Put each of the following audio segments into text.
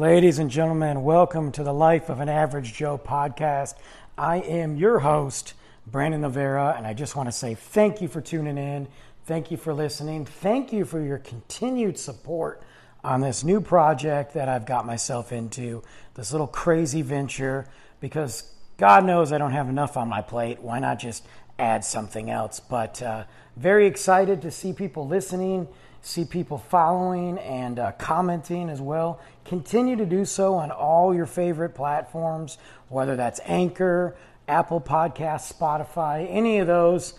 Ladies and gentlemen, welcome to the Life of an Average Joe podcast. I am your host, Brandon Navera, and I just want to say thank you for tuning in. Thank you for listening. Thank you for your continued support on this new project that I've got myself into, this little crazy venture, because God knows I don't have enough on my plate. Why not just add something else? But uh, very excited to see people listening see people following and uh, commenting as well. Continue to do so on all your favorite platforms, whether that's Anchor, Apple Podcasts, Spotify, any of those,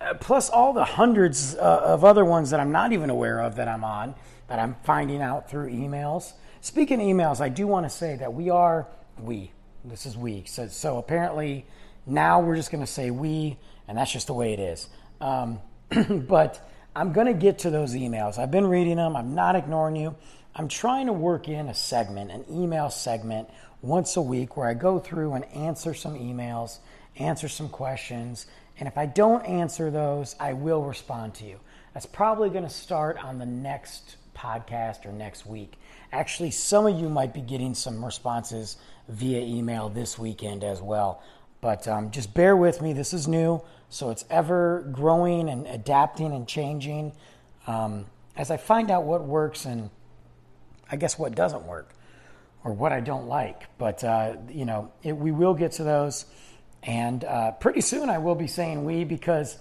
uh, plus all the hundreds uh, of other ones that I'm not even aware of that I'm on, that I'm finding out through emails. Speaking of emails, I do want to say that we are, we, this is we. So, so apparently now we're just going to say we, and that's just the way it is. Um, but I'm going to get to those emails. I've been reading them, I'm not ignoring you. I'm trying to work in a segment, an email segment, once a week where I go through and answer some emails, answer some questions. And if I don't answer those, I will respond to you. That's probably going to start on the next podcast or next week. Actually, some of you might be getting some responses via email this weekend as well. But um, just bear with me. This is new. So it's ever growing and adapting and changing um, as I find out what works and I guess what doesn't work or what I don't like. But, uh, you know, it, we will get to those. And uh, pretty soon I will be saying we because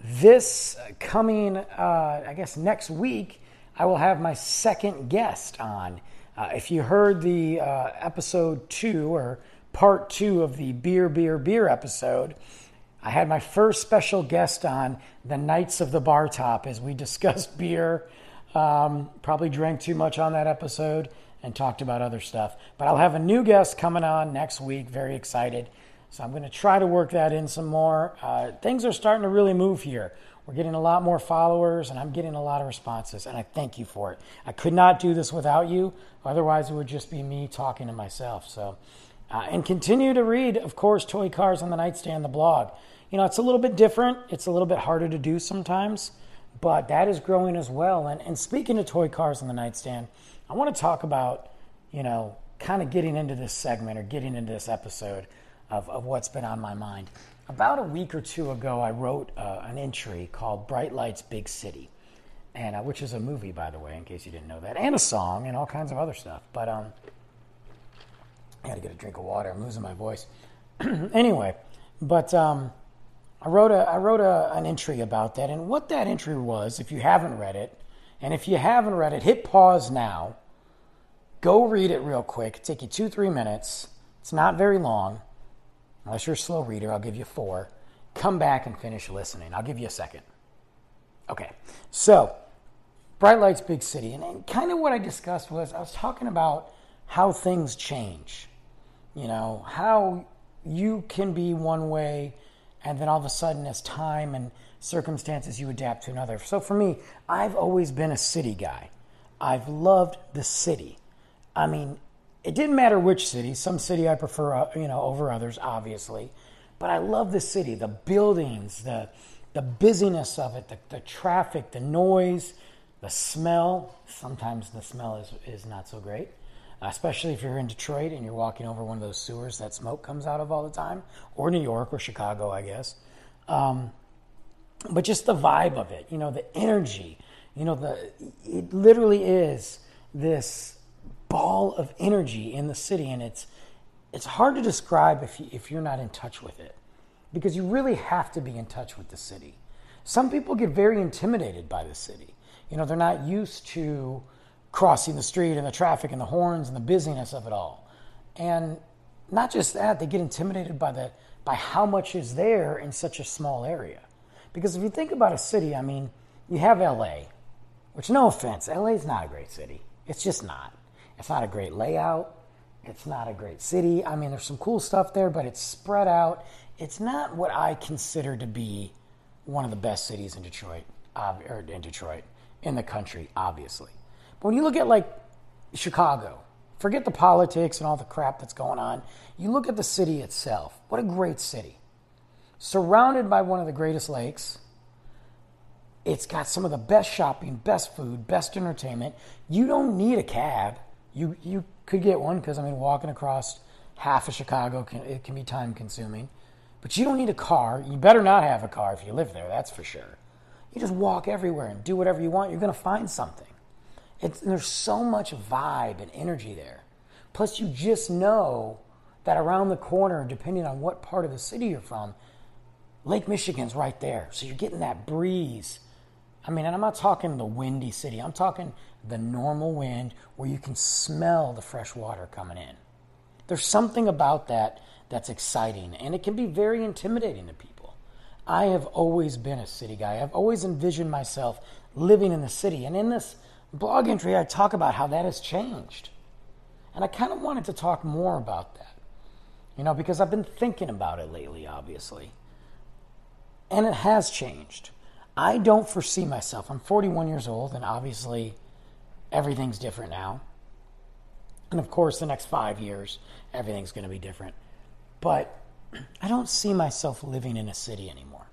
this coming, uh, I guess, next week, I will have my second guest on. Uh, if you heard the uh, episode two or part two of the beer, beer, beer episode, I had my first special guest on, the Knights of the Bar Top, as we discussed beer. Um, probably drank too much on that episode and talked about other stuff. But I'll have a new guest coming on next week. Very excited. So I'm going to try to work that in some more. Uh, things are starting to really move here. We're getting a lot more followers and I'm getting a lot of responses, and I thank you for it. I could not do this without you, otherwise, it would just be me talking to myself. So, uh, and continue to read, of course, Toy Cars on the Nightstand, the blog. You know, it's a little bit different. It's a little bit harder to do sometimes, but that is growing as well. And, and speaking of toy cars on the nightstand, I want to talk about, you know, kind of getting into this segment or getting into this episode of, of what's been on my mind. About a week or two ago, I wrote uh, an entry called Bright Lights Big City, and uh, which is a movie, by the way, in case you didn't know that, and a song and all kinds of other stuff. But um, I got to get a drink of water. I'm losing my voice. anyway, but um, I wrote a I wrote a, an entry about that, and what that entry was. If you haven't read it, and if you haven't read it, hit pause now. Go read it real quick. Take you two three minutes. It's not very long, unless you're a slow reader. I'll give you four. Come back and finish listening. I'll give you a second. Okay, so bright lights, big city, and, and kind of what I discussed was I was talking about how things change. You know how you can be one way and then all of a sudden as time and circumstances you adapt to another. So for me i've always been a city guy. I've loved the city. I mean it didn't matter which city. Some city i prefer uh, you know over others obviously. But i love the city the buildings the the busyness of it the, the traffic the noise the smell. Sometimes the smell is, is not so great especially if you're in Detroit and you're walking over one of those sewers that smoke comes out of all the time, or New York or Chicago, I guess. Um, but just the vibe of it, you know, the energy, you know, the it literally is this ball of energy in the city, and it's it's hard to describe if you, if you're not in touch with it, because you really have to be in touch with the city. Some people get very intimidated by the city. You know, they're not used to crossing the street and the traffic and the horns and the busyness of it all. And not just that, they get intimidated by the by how much is there in such a small area. Because if you think about a city, I mean, you have LA, which, no offense, LA is not a great city. It's just not. It's not a great layout. It's not a great city. I mean, there's some cool stuff there, but it's spread out. It's not what I consider to be one of the best cities in Detroit, or er, in Detroit, in the country, obviously. But when you look at like Chicago, forget the politics and all the crap that's going on. You look at the city itself. What a great city. Surrounded by one of the greatest lakes. It's got some of the best shopping, best food, best entertainment. You don't need a cab. You you could get one because I mean walking across half of Chicago can it can be time consuming. But you don't need a car. You better not have a car if you live there, that's for sure. You just walk everywhere and do whatever you want. You're going to find something. It's, there's so much vibe and energy there. Plus, you just know that around the corner, depending on what part of the city you're from, Lake Michigan's right there. So you're getting that breeze. I mean, and I'm not talking the windy city, I'm talking the normal wind where you can smell the fresh water coming in. There's something about that that's exciting, and it can be very intimidating to people. I have always been a city guy. I've always envisioned myself living in the city. And in this blog entry, I talk about how that has changed. And I kind of wanted to talk more about that, you know, because I've been thinking about it lately, obviously. And it has changed. I don't foresee myself. I'm 41 years old, and obviously everything's different now. And of course, the next five years, everything's going to be different. But I don't see myself living in a city anymore.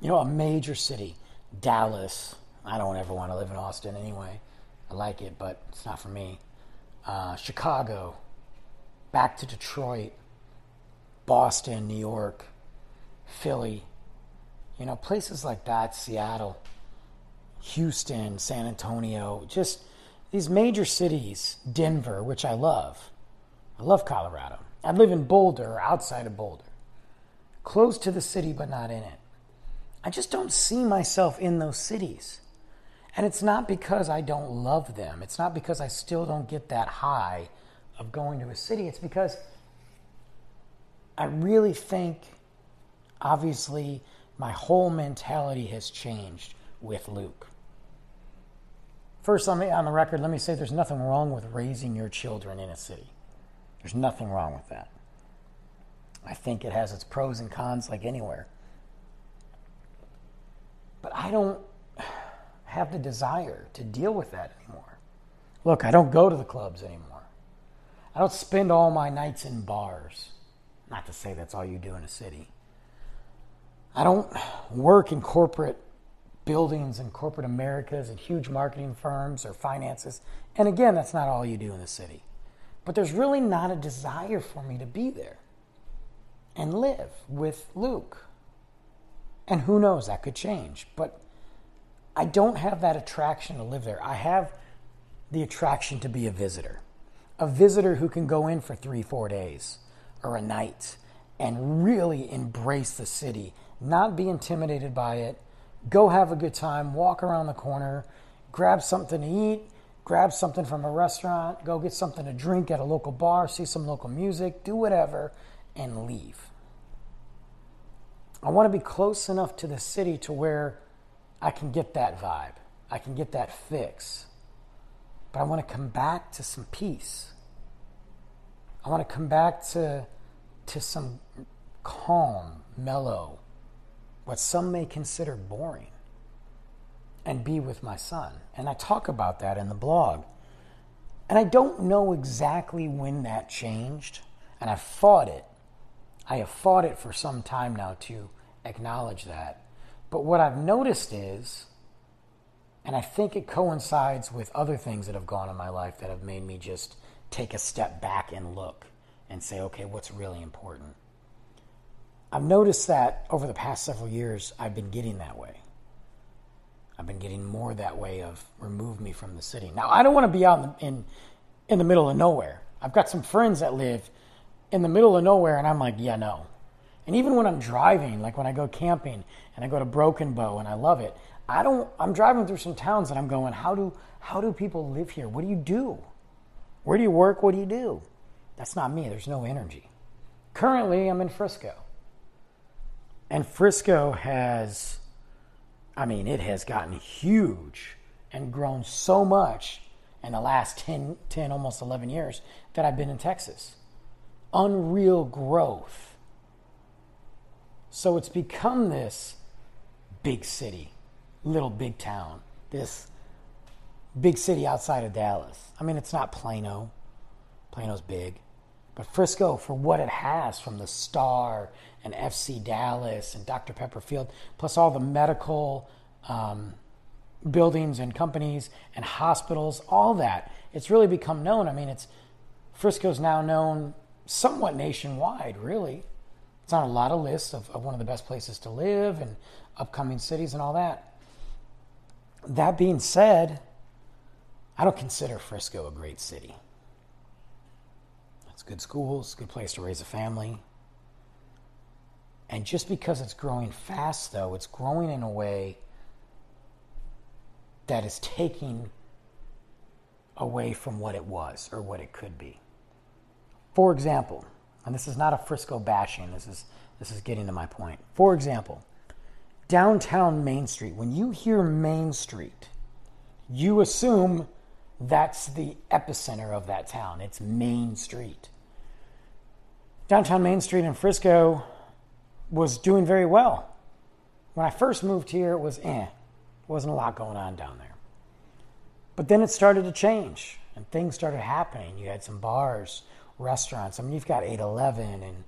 You know, a major city, Dallas. I don't ever want to live in Austin anyway. I like it, but it's not for me. Uh, Chicago, back to Detroit, Boston, New York, Philly. You know, places like that, Seattle, Houston, San Antonio, just these major cities, Denver, which I love. I love Colorado. I live in Boulder outside of Boulder, close to the city but not in it. I just don't see myself in those cities. And it's not because I don't love them. It's not because I still don't get that high of going to a city. It's because I really think, obviously, my whole mentality has changed with Luke. First, on the record, let me say there's nothing wrong with raising your children in a city. There's nothing wrong with that. I think it has its pros and cons like anywhere. But I don't have the desire to deal with that anymore. Look, I don't go to the clubs anymore. I don't spend all my nights in bars. Not to say that's all you do in a city. I don't work in corporate buildings and corporate Americas and huge marketing firms or finances. And again, that's not all you do in the city. But there's really not a desire for me to be there and live with Luke. And who knows, that could change. But I don't have that attraction to live there. I have the attraction to be a visitor, a visitor who can go in for three, four days or a night and really embrace the city, not be intimidated by it, go have a good time, walk around the corner, grab something to eat, grab something from a restaurant, go get something to drink at a local bar, see some local music, do whatever, and leave. I want to be close enough to the city to where I can get that vibe, I can get that fix. But I want to come back to some peace. I want to come back to, to some calm, mellow, what some may consider boring and be with my son. And I talk about that in the blog. And I don't know exactly when that changed, and I've fought it. I have fought it for some time now to acknowledge that. But what I've noticed is, and I think it coincides with other things that have gone in my life that have made me just take a step back and look and say, okay, what's really important? I've noticed that over the past several years, I've been getting that way. I've been getting more that way of remove me from the city. Now, I don't want to be out in in, in the middle of nowhere. I've got some friends that live in the middle of nowhere, and I'm like, yeah, no. And even when I'm driving, like when I go camping and I go to Broken Bow and I love it, I don't. I'm driving through some towns and I'm going, how do how do people live here? What do you do? Where do you work? What do you do? That's not me. There's no energy. Currently, I'm in Frisco, and Frisco has I mean, it has gotten huge and grown so much in the last 10, 10, almost 11 years that I've been in Texas. Unreal growth. So it's become this big city, little big town, this big city outside of Dallas. I mean, it's not Plano. Plano's big. But Frisco, for what it has from the Star and FC Dallas and Dr. Pepper Field, plus all the medical um, buildings and companies and hospitals, all that, it's really become known. I mean, it's Frisco's now known somewhat nationwide, really. It's on a lot of lists of, of one of the best places to live and upcoming cities and all that. That being said, I don't consider Frisco a great city. It's good schools, good place to raise a family. And just because it's growing fast, though, it's growing in a way that is taking away from what it was or what it could be. For example, and this is not a Frisco bashing, this is, this is getting to my point. For example, downtown Main Street, when you hear Main Street, you assume that's the epicenter of that town. It's Main Street. Downtown Main Street in Frisco was doing very well. When I first moved here, it was eh, wasn't a lot going on down there. But then it started to change and things started happening. You had some bars, restaurants. I mean, you've got 811 and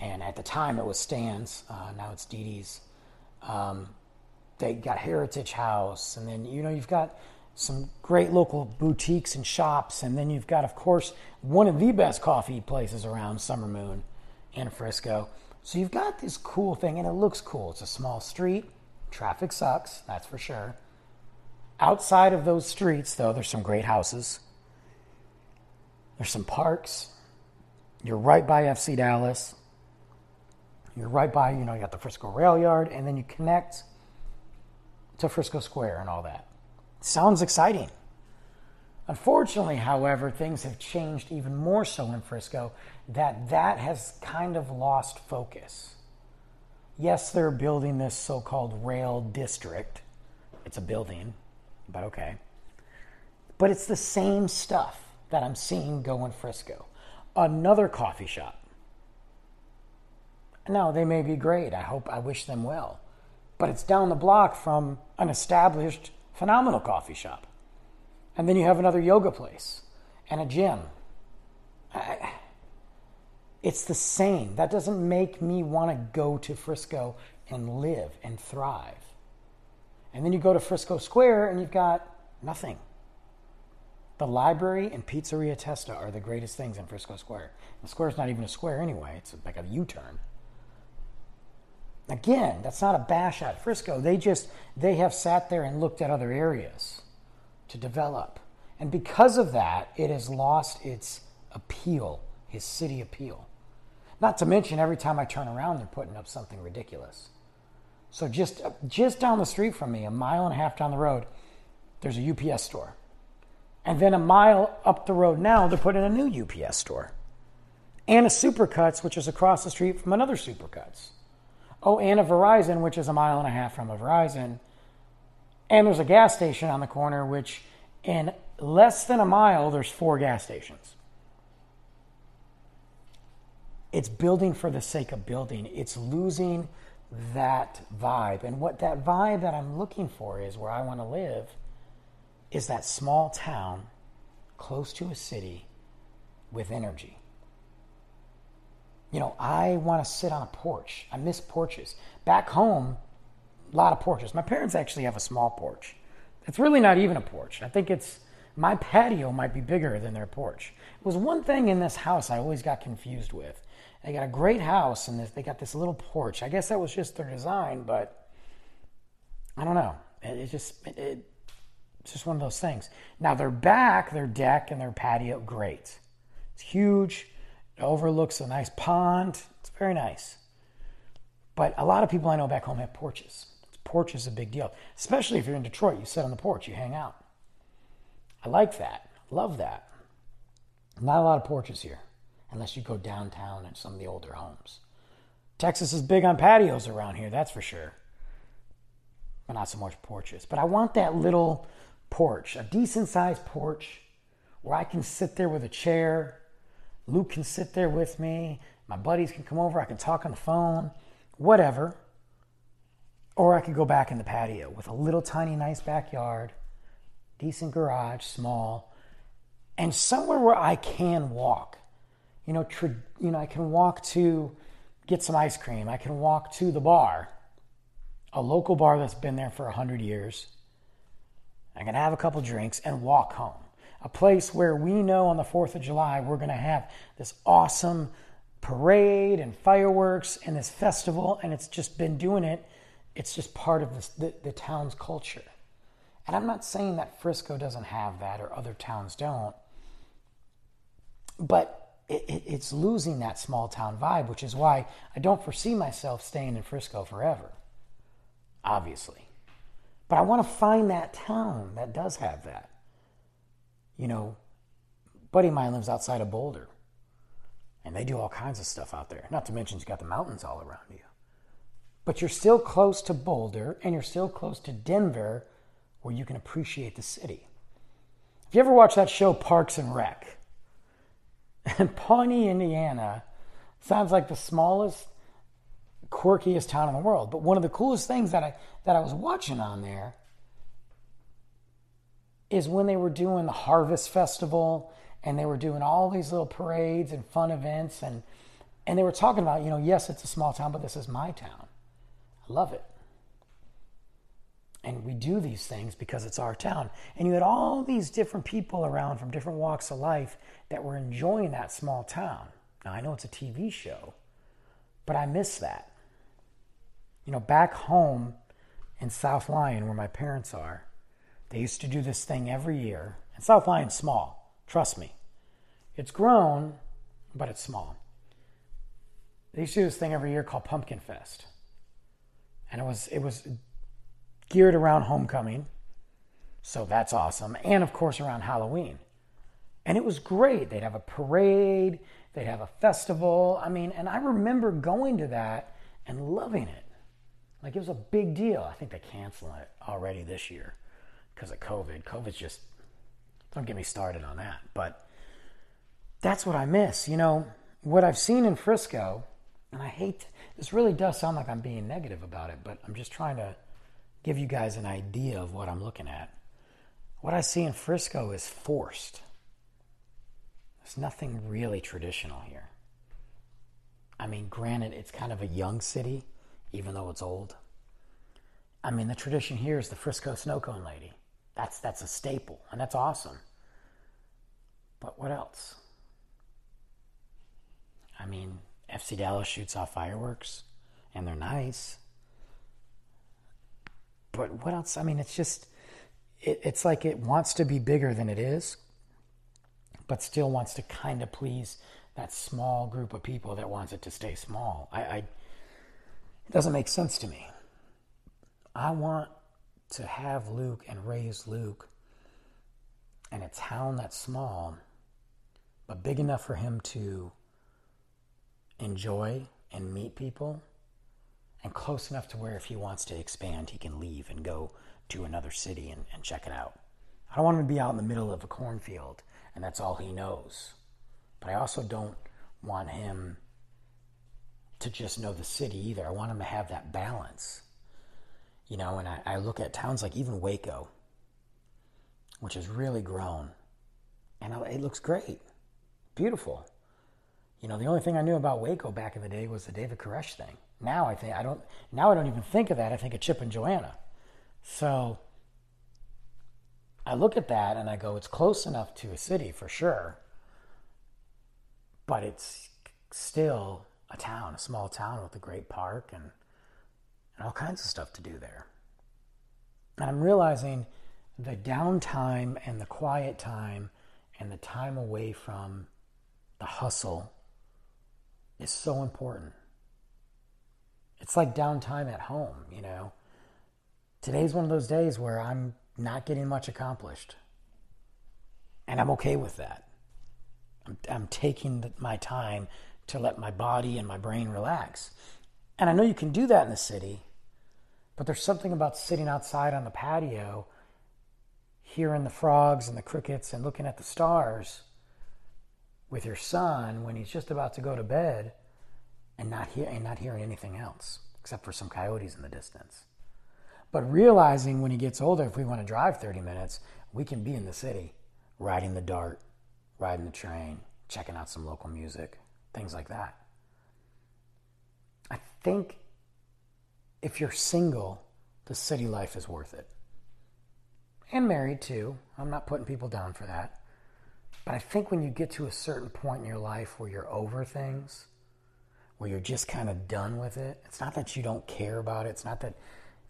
and at the time it was Stan's. Uh, now it's Dee Dee's. Um, they got Heritage House, and then you know you've got some great local boutiques and shops, and then you've got, of course, one of the best coffee places around, Summer Moon in Frisco. So you've got this cool thing, and it looks cool. It's a small street. Traffic sucks, that's for sure. Outside of those streets, though, there's some great houses. There's some parks. You're right by FC Dallas. You're right by, you know, you got the Frisco Rail Yard, and then you connect to Frisco Square and all that. Sounds exciting. Unfortunately, however, things have changed even more so in Frisco that that has kind of lost focus. Yes, they're building this so called rail district. It's a building, but okay. But it's the same stuff that I'm seeing go in Frisco. Another coffee shop. Now, they may be great. I hope I wish them well. But it's down the block from an established Phenomenal coffee shop. And then you have another yoga place and a gym. I, it's the same. That doesn't make me want to go to Frisco and live and thrive. And then you go to Frisco Square and you've got nothing. The library and Pizzeria Testa are the greatest things in Frisco Square. The square's not even a square anyway, it's like a U turn. Again, that's not a bash at Frisco. They just they have sat there and looked at other areas to develop. And because of that, it has lost its appeal, its city appeal. Not to mention every time I turn around they're putting up something ridiculous. So just just down the street from me, a mile and a half down the road, there's a UPS store. And then a mile up the road now, they're putting a new UPS store. And a Supercuts, which is across the street from another Supercuts. Oh, and a Verizon, which is a mile and a half from a Verizon. And there's a gas station on the corner, which in less than a mile, there's four gas stations. It's building for the sake of building. It's losing that vibe. And what that vibe that I'm looking for is where I want to live is that small town close to a city with energy. You know, I want to sit on a porch. I miss porches. Back home, a lot of porches. My parents actually have a small porch. It's really not even a porch. I think it's my patio might be bigger than their porch. It was one thing in this house I always got confused with. They got a great house and they got this little porch. I guess that was just their design, but I don't know. It, just it, it's just one of those things. Now their back, their deck, and their patio, great. It's huge. It overlooks a nice pond. It's very nice. But a lot of people I know back home have porches. Porch is a big deal, especially if you're in Detroit. You sit on the porch, you hang out. I like that. Love that. Not a lot of porches here, unless you go downtown in some of the older homes. Texas is big on patios around here, that's for sure. but not so much porches. But I want that little porch, a decent sized porch where I can sit there with a chair. Luke can sit there with me. My buddies can come over. I can talk on the phone, whatever. Or I could go back in the patio with a little tiny, nice backyard, decent garage, small, and somewhere where I can walk. You know, tra- you know, I can walk to get some ice cream. I can walk to the bar, a local bar that's been there for 100 years. I can have a couple drinks and walk home. A place where we know on the 4th of July we're going to have this awesome parade and fireworks and this festival, and it's just been doing it. It's just part of this, the, the town's culture. And I'm not saying that Frisco doesn't have that or other towns don't, but it, it, it's losing that small town vibe, which is why I don't foresee myself staying in Frisco forever, obviously. But I want to find that town that does have that. You know, buddy of mine lives outside of Boulder, and they do all kinds of stuff out there. Not to mention, you've got the mountains all around you. But you're still close to Boulder, and you're still close to Denver, where you can appreciate the city. If you ever watch that show Parks and Rec, and Pawnee, Indiana, sounds like the smallest quirkiest town in the world. But one of the coolest things that I that I was watching on there is when they were doing the Harvest Festival and they were doing all these little parades and fun events and and they were talking about, you know, yes, it's a small town, but this is my town. I love it. And we do these things because it's our town. And you had all these different people around from different walks of life that were enjoying that small town. Now, I know it's a TV show, but I miss that. You know, back home in South Lyon, where my parents are, they used to do this thing every year. And South Lyon's small, trust me. It's grown, but it's small. They used to do this thing every year called Pumpkin Fest. And it was it was geared around homecoming. So that's awesome. And of course around Halloween. And it was great. They'd have a parade, they'd have a festival. I mean, and I remember going to that and loving it. Like it was a big deal. I think they're canceling it already this year because of COVID. COVID's just, don't get me started on that. But that's what I miss. You know, what I've seen in Frisco, and I hate, this really does sound like I'm being negative about it, but I'm just trying to give you guys an idea of what I'm looking at. What I see in Frisco is forced. There's nothing really traditional here. I mean, granted, it's kind of a young city even though it's old. I mean, the tradition here is the Frisco snow cone lady. That's that's a staple, and that's awesome. But what else? I mean, FC Dallas shoots off fireworks, and they're nice. But what else? I mean, it's just, it, it's like it wants to be bigger than it is, but still wants to kind of please that small group of people that wants it to stay small. I, I it doesn't make sense to me. I want to have Luke and raise Luke in a town that's small, but big enough for him to enjoy and meet people, and close enough to where if he wants to expand, he can leave and go to another city and, and check it out. I don't want him to be out in the middle of a cornfield and that's all he knows. But I also don't want him to just know the city either. I want them to have that balance. You know, and I, I look at towns like even Waco, which has really grown, and it looks great, beautiful. You know, the only thing I knew about Waco back in the day was the David Koresh thing. Now I think I don't. Now I don't even think of that. I think of Chip and Joanna. So I look at that and I go, it's close enough to a city for sure, but it's still a town, a small town with a great park and, and all kinds of stuff to do there. And I'm realizing the downtime and the quiet time and the time away from the hustle is so important. It's like downtime at home, you know. Today's one of those days where I'm not getting much accomplished. And I'm okay with that. I'm, I'm taking my time to let my body and my brain relax. And I know you can do that in the city, But there's something about sitting outside on the patio, hearing the frogs and the crickets and looking at the stars with your son when he's just about to go to bed and not, hear, and not hearing anything else except for some coyotes in the distance. But realizing when he gets older, if we want to drive 30 minutes, we can be in the city, riding the DART, riding the train, checking out some local music, things like that. I think if you're single, the city life is worth it. And married too. I'm not putting people down for that. But I think when you get to a certain point in your life where you're over things, where you're just kind of done with it, it's not that you don't care about it. It's not that,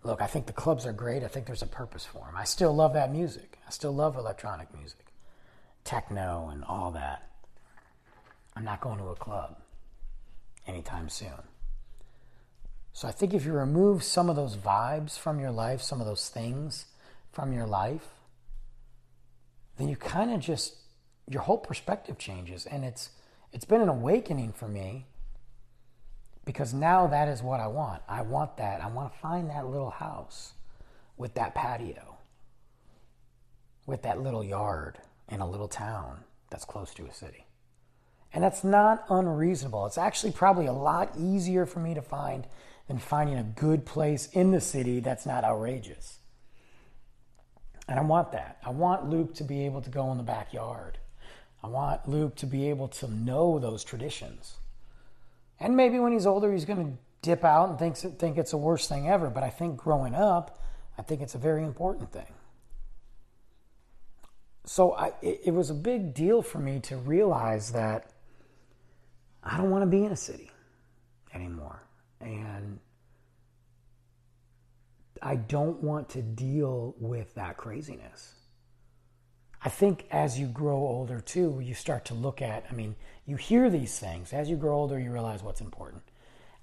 look, I think the clubs are great. I think there's a purpose for them. I still love that music. I still love electronic music, techno, and all that. I'm not going to a club anytime soon. So I think if you remove some of those vibes from your life, some of those things from your life, then you kind of just your whole perspective changes and it's it's been an awakening for me because now that is what I want. I want that. I want to find that little house with that patio, with that little yard in a little town that's close to a city. And that's not unreasonable. It's actually probably a lot easier for me to find than finding a good place in the city that's not outrageous. And I want that. I want Luke to be able to go in the backyard. I want Luke to be able to know those traditions. And maybe when he's older, he's going to dip out and thinks, think it's the worst thing ever. But I think growing up, I think it's a very important thing. So I, it, it was a big deal for me to realize that I don't want to be in a city anymore. And I don't want to deal with that craziness. I think as you grow older too, you start to look at, I mean, you hear these things. As you grow older, you realize what's important.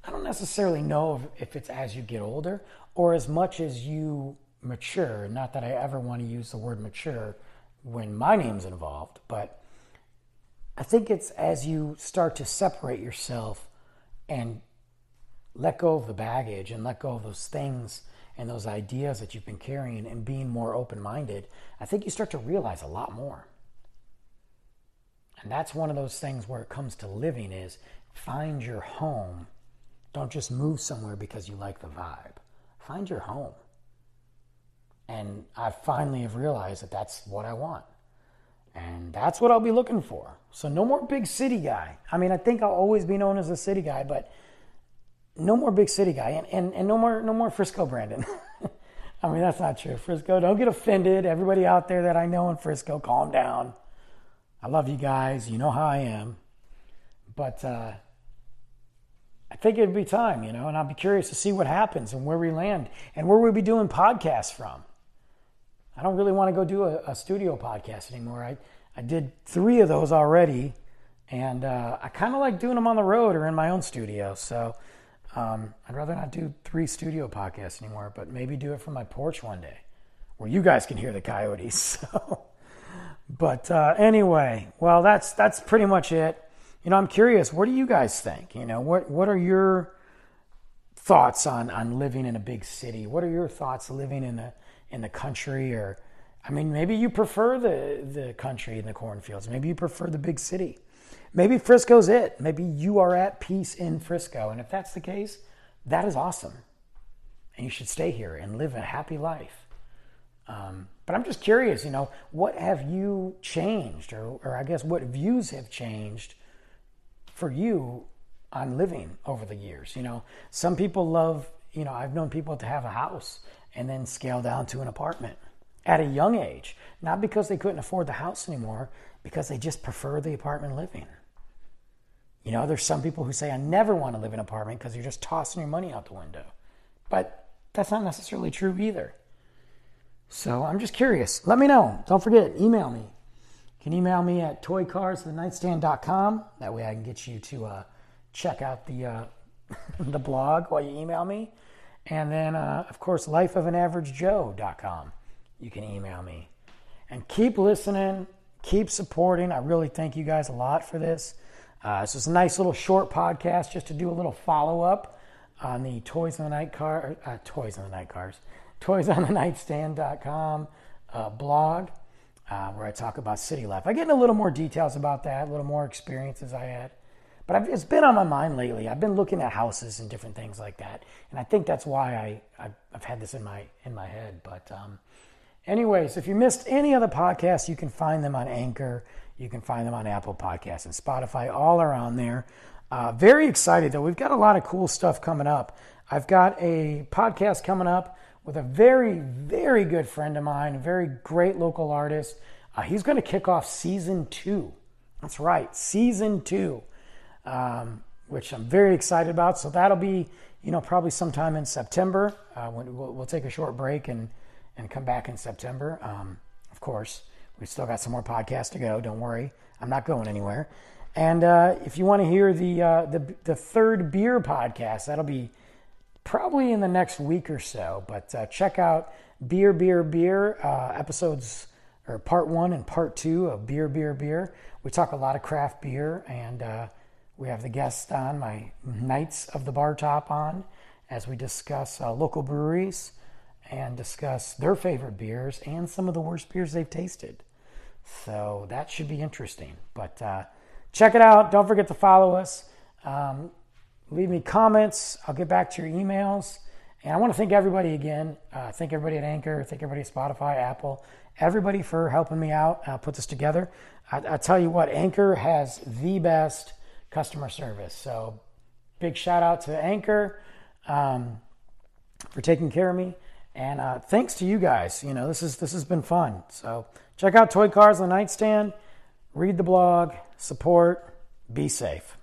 I don't necessarily know if, it's as you get older or as much as you mature. Not that I ever want to use the word mature when my name's involved, but I think it's as you start to separate yourself and let go of the baggage and let go of those things and those ideas that you've been carrying and being more open minded, I think you start to realize a lot more. And that's one of those things where it comes to living is find your home. Don't just move somewhere because you like the vibe. Find your home. And I finally have realized that that's what I want. And that's what I'll be looking for. So no more big city guy. I mean, I think I'll always be known as a city guy, but no more big city guy and, and, and no more no more Frisco Brandon. I mean that's not true. Frisco, don't get offended. Everybody out there that I know in Frisco, calm down. I love you guys. You know how I am. But uh, I think it'd be time, you know, and I'll be curious to see what happens and where we land and where we'll be doing podcasts from. I don't really want to go do a, a studio podcast anymore. I, I did three of those already, and uh, I kind of like doing them on the road or in my own studio. So um, I'd rather not do three studio podcasts anymore, but maybe do it from my porch one day where you guys can hear the coyotes. So, but uh, anyway, well, that's that's pretty much it. You know, I'm curious. What do you guys think? You know, what what are your thoughts on on living in a big city? What are your thoughts living in the in the country or I mean, maybe you prefer the, the country and the cornfields. Maybe you prefer the big city. Maybe Frisco's it. Maybe you are at peace in Frisco. And if that's the case, that is awesome. And you should stay here and live a happy life. Um, but I'm just curious, you know, what have you changed, or, or I guess what views have changed for you on living over the years? You know, some people love, you know, I've known people to have a house and then scale down to an apartment at a young age, not because they couldn't afford the house anymore, because they just prefer the apartment living. You know, there's some people who say, I never want to live in an apartment because you're just tossing your money out the window. But that's not necessarily true either. So I'm just curious. Let me know. Don't forget, email me. You can email me at toycarsthenightstand.com. That way I can get you to uh, check out the, uh, the blog while you email me. And then, uh, of course, lifeofanaveragejoe.com. You can email me. And keep listening, keep supporting. I really thank you guys a lot for this. Uh, this is a nice little short podcast just to do a little follow up on the Toys on the Night car, uh, Toys on the Night cars, ToysOnTheNightstand.com uh, blog, uh, where I talk about city life. I get into a little more details about that, a little more experiences I had. But I've, it's been on my mind lately. I've been looking at houses and different things like that, and I think that's why I I've, had this in my in my head. But um, anyways, if you missed any of the podcasts, you can find them on Anchor. You can find them on Apple Podcasts and Spotify. All are on there. Uh, very excited though. We've got a lot of cool stuff coming up. I've got a podcast coming up with a very very good friend of mine, a very great local artist. Uh, he's going to kick off season two. That's right, season two um, which I'm very excited about. So that'll be, you know, probably sometime in September. Uh, we'll, we'll, take a short break and, and come back in September. Um, of course, we've still got some more podcasts to go. Don't worry, I'm not going anywhere. And uh, if you want to hear the, uh, the the third beer podcast, that'll be probably in the next week or so. But uh, check out Beer Beer Beer uh, episodes or part one and part two of Beer Beer Beer. We talk a lot of craft beer and uh, we have the guests on, my Knights of the Bar Top on, as we discuss uh, local breweries and discuss their favorite beers and some of the worst beers they've tasted. So that should be interesting. But uh, check it out. Don't forget to follow us. Um, leave me comments. I'll get back to your emails. And I want to thank everybody again. Uh, thank everybody at Anchor. Thank everybody at Spotify, Apple, everybody for helping me out uh, put this together. I, I tell you what, Anchor has the best customer service. So, big shout out to Anchor um, for taking care of me, and uh, thanks to you guys. You know, this is this has been fun. So, check out Toy Cars on the Nightstand, read the blog, support, be safe.